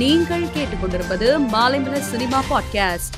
நீங்கள் கேட்டுக்கொண்டிருப்பது Maalaimalar cinema podcast.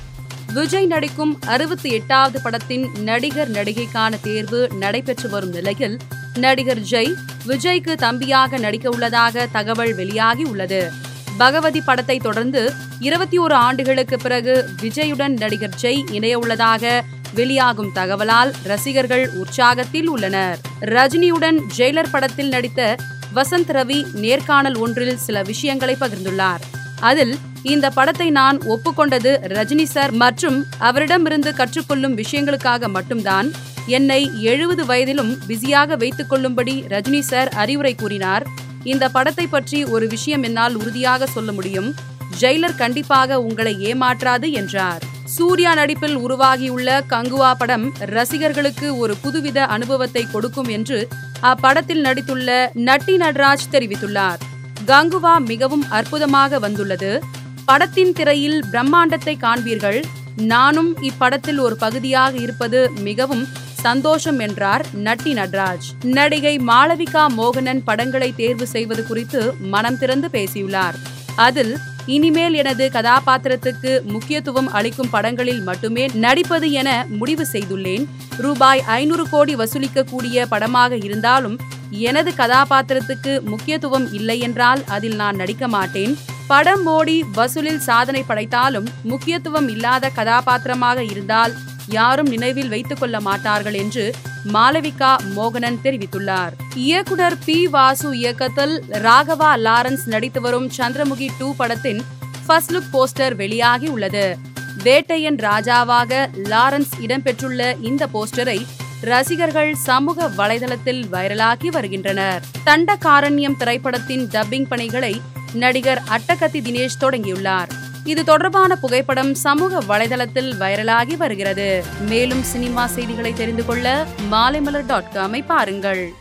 Vijay நடிக்கும் அறுபத்தி எட்டாவது படத்தின் நடிகர் நடிகைக்கான தேர்வு நடைபெற்று வரும் நிலையில் நடிகர் ஜெய் விஜய்க்கு தம்பியாக நடிக்க உள்ளதாக தகவல் வெளியாகி உள்ளது. பகவதி படத்தை தொடர்ந்து இருபத்தி ஒரு ஆண்டுகளுக்கு பிறகு விஜயுடன் நடிகர் ஜெய் இணைய உள்ளதாக வெளியாகும் தகவலால் ரசிகர்கள் உற்சாகத்தில் உள்ளனர். ரஜினியுடன் ஜெயிலர் படத்தில் நடித்த வசந்த் ரவி நேர்காணல் ஒன்றில் சில விஷயங்களை பகிர்ந்துள்ளார். அதில் இந்த படத்தை நான் ஒப்புக்கொண்டது ரஜினி சார் மற்றும் அவரிடமிருந்து கற்றுக்கொள்ளும் விஷயங்களுக்காக மட்டும்தான். என்னை எழுபது வயதிலும் பிஸியாக வைத்துக் கொள்ளும்படி ரஜினி சார் அறிவுரை கூறினார். இந்த படத்தை பற்றி ஒரு விஷயம் என்னால் உறுதியாக சொல்ல முடியும். ஜெயிலர் கண்டிப்பாக உங்களை ஏமாற்றாது என்றார். சூர்யா நடிப்பில் உருவாகியுள்ள கங்குவா படம் ரசிகர்களுக்கு ஒரு புதுவித அனுபவத்தை கொடுக்கும் என்று அப்படத்தில் நடித்துள்ள நட்டி நடராஜ் தெரிவித்துள்ளார். கங்குவா மிகவும் அற்புதமாக வந்துள்ளது. படத்தின் திரையில் பிரம்மாண்டத்தை காண்பீர்கள். நானும் இப்படத்தில் ஒரு பகுதியாக இருப்பது மிகவும் சந்தோஷம் என்றார் நட்டி நட்ராஜ். நடிகை மாளவிகா மோகனன் படங்களை தேர்வு செய்வது குறித்து மனம் திறந்து பேசியுள்ளார். அதில் இனிமேல் எனது கதாபாத்திரத்துக்கு முக்கியத்துவம் அளிக்கும் படங்களில் மட்டுமே நடிப்பது என முடிவு செய்துள்ளேன். ரூபாய் ஐநூறு கோடி வசூலிக்கக்கூடிய படமாக இருந்தாலும் எனது கதாபாத்திரத்துக்கு முக்கியத்துவம் இல்லை என்றால் அதில் நான் நடிக்க மாட்டேன். படம் ஓடி வசூலில் சாதனை படைத்தாலும் முக்கியத்துவம் இல்லாத கதாபாத்திரமாக இருந்தால் யாரும் நினைவில் வைத்துக் கொள்ள மாட்டார்கள் என்று மாளவிகா மோகனன் தெரிவித்துள்ளார். இயக்குனர் பி. வாசு இயக்கத்தில் ராகவா லாரன்ஸ் நடித்து வரும் சந்திரமுகி டூ படத்தின் ஃபர்ஸ்ட் லுக் போஸ்டர் வெளியாகி உள்ளது வேட்டையன் ராஜாவாக லாரன்ஸ் இடம்பெற்றுள்ள இந்த போஸ்டரை ரசிகர்கள் சமூக வலைதளத்தில் வைரலாக்கி வருகின்றனர். தண்டகாரண்யம் திரைப்படத்தின் டப்பிங் பணிகளை நடிகர் அட்டகத்தி தினேஷ் தொடங்கியுள்ளார். இது தொடர்பான புகைப்படம் சமூக வலைதளத்தில் வைரலாகி வருகிறது. மேலும் சினிமா செய்திகளை தெரிந்து கொள்ள மாலைமலர் டாட் காமை பாருங்கள்.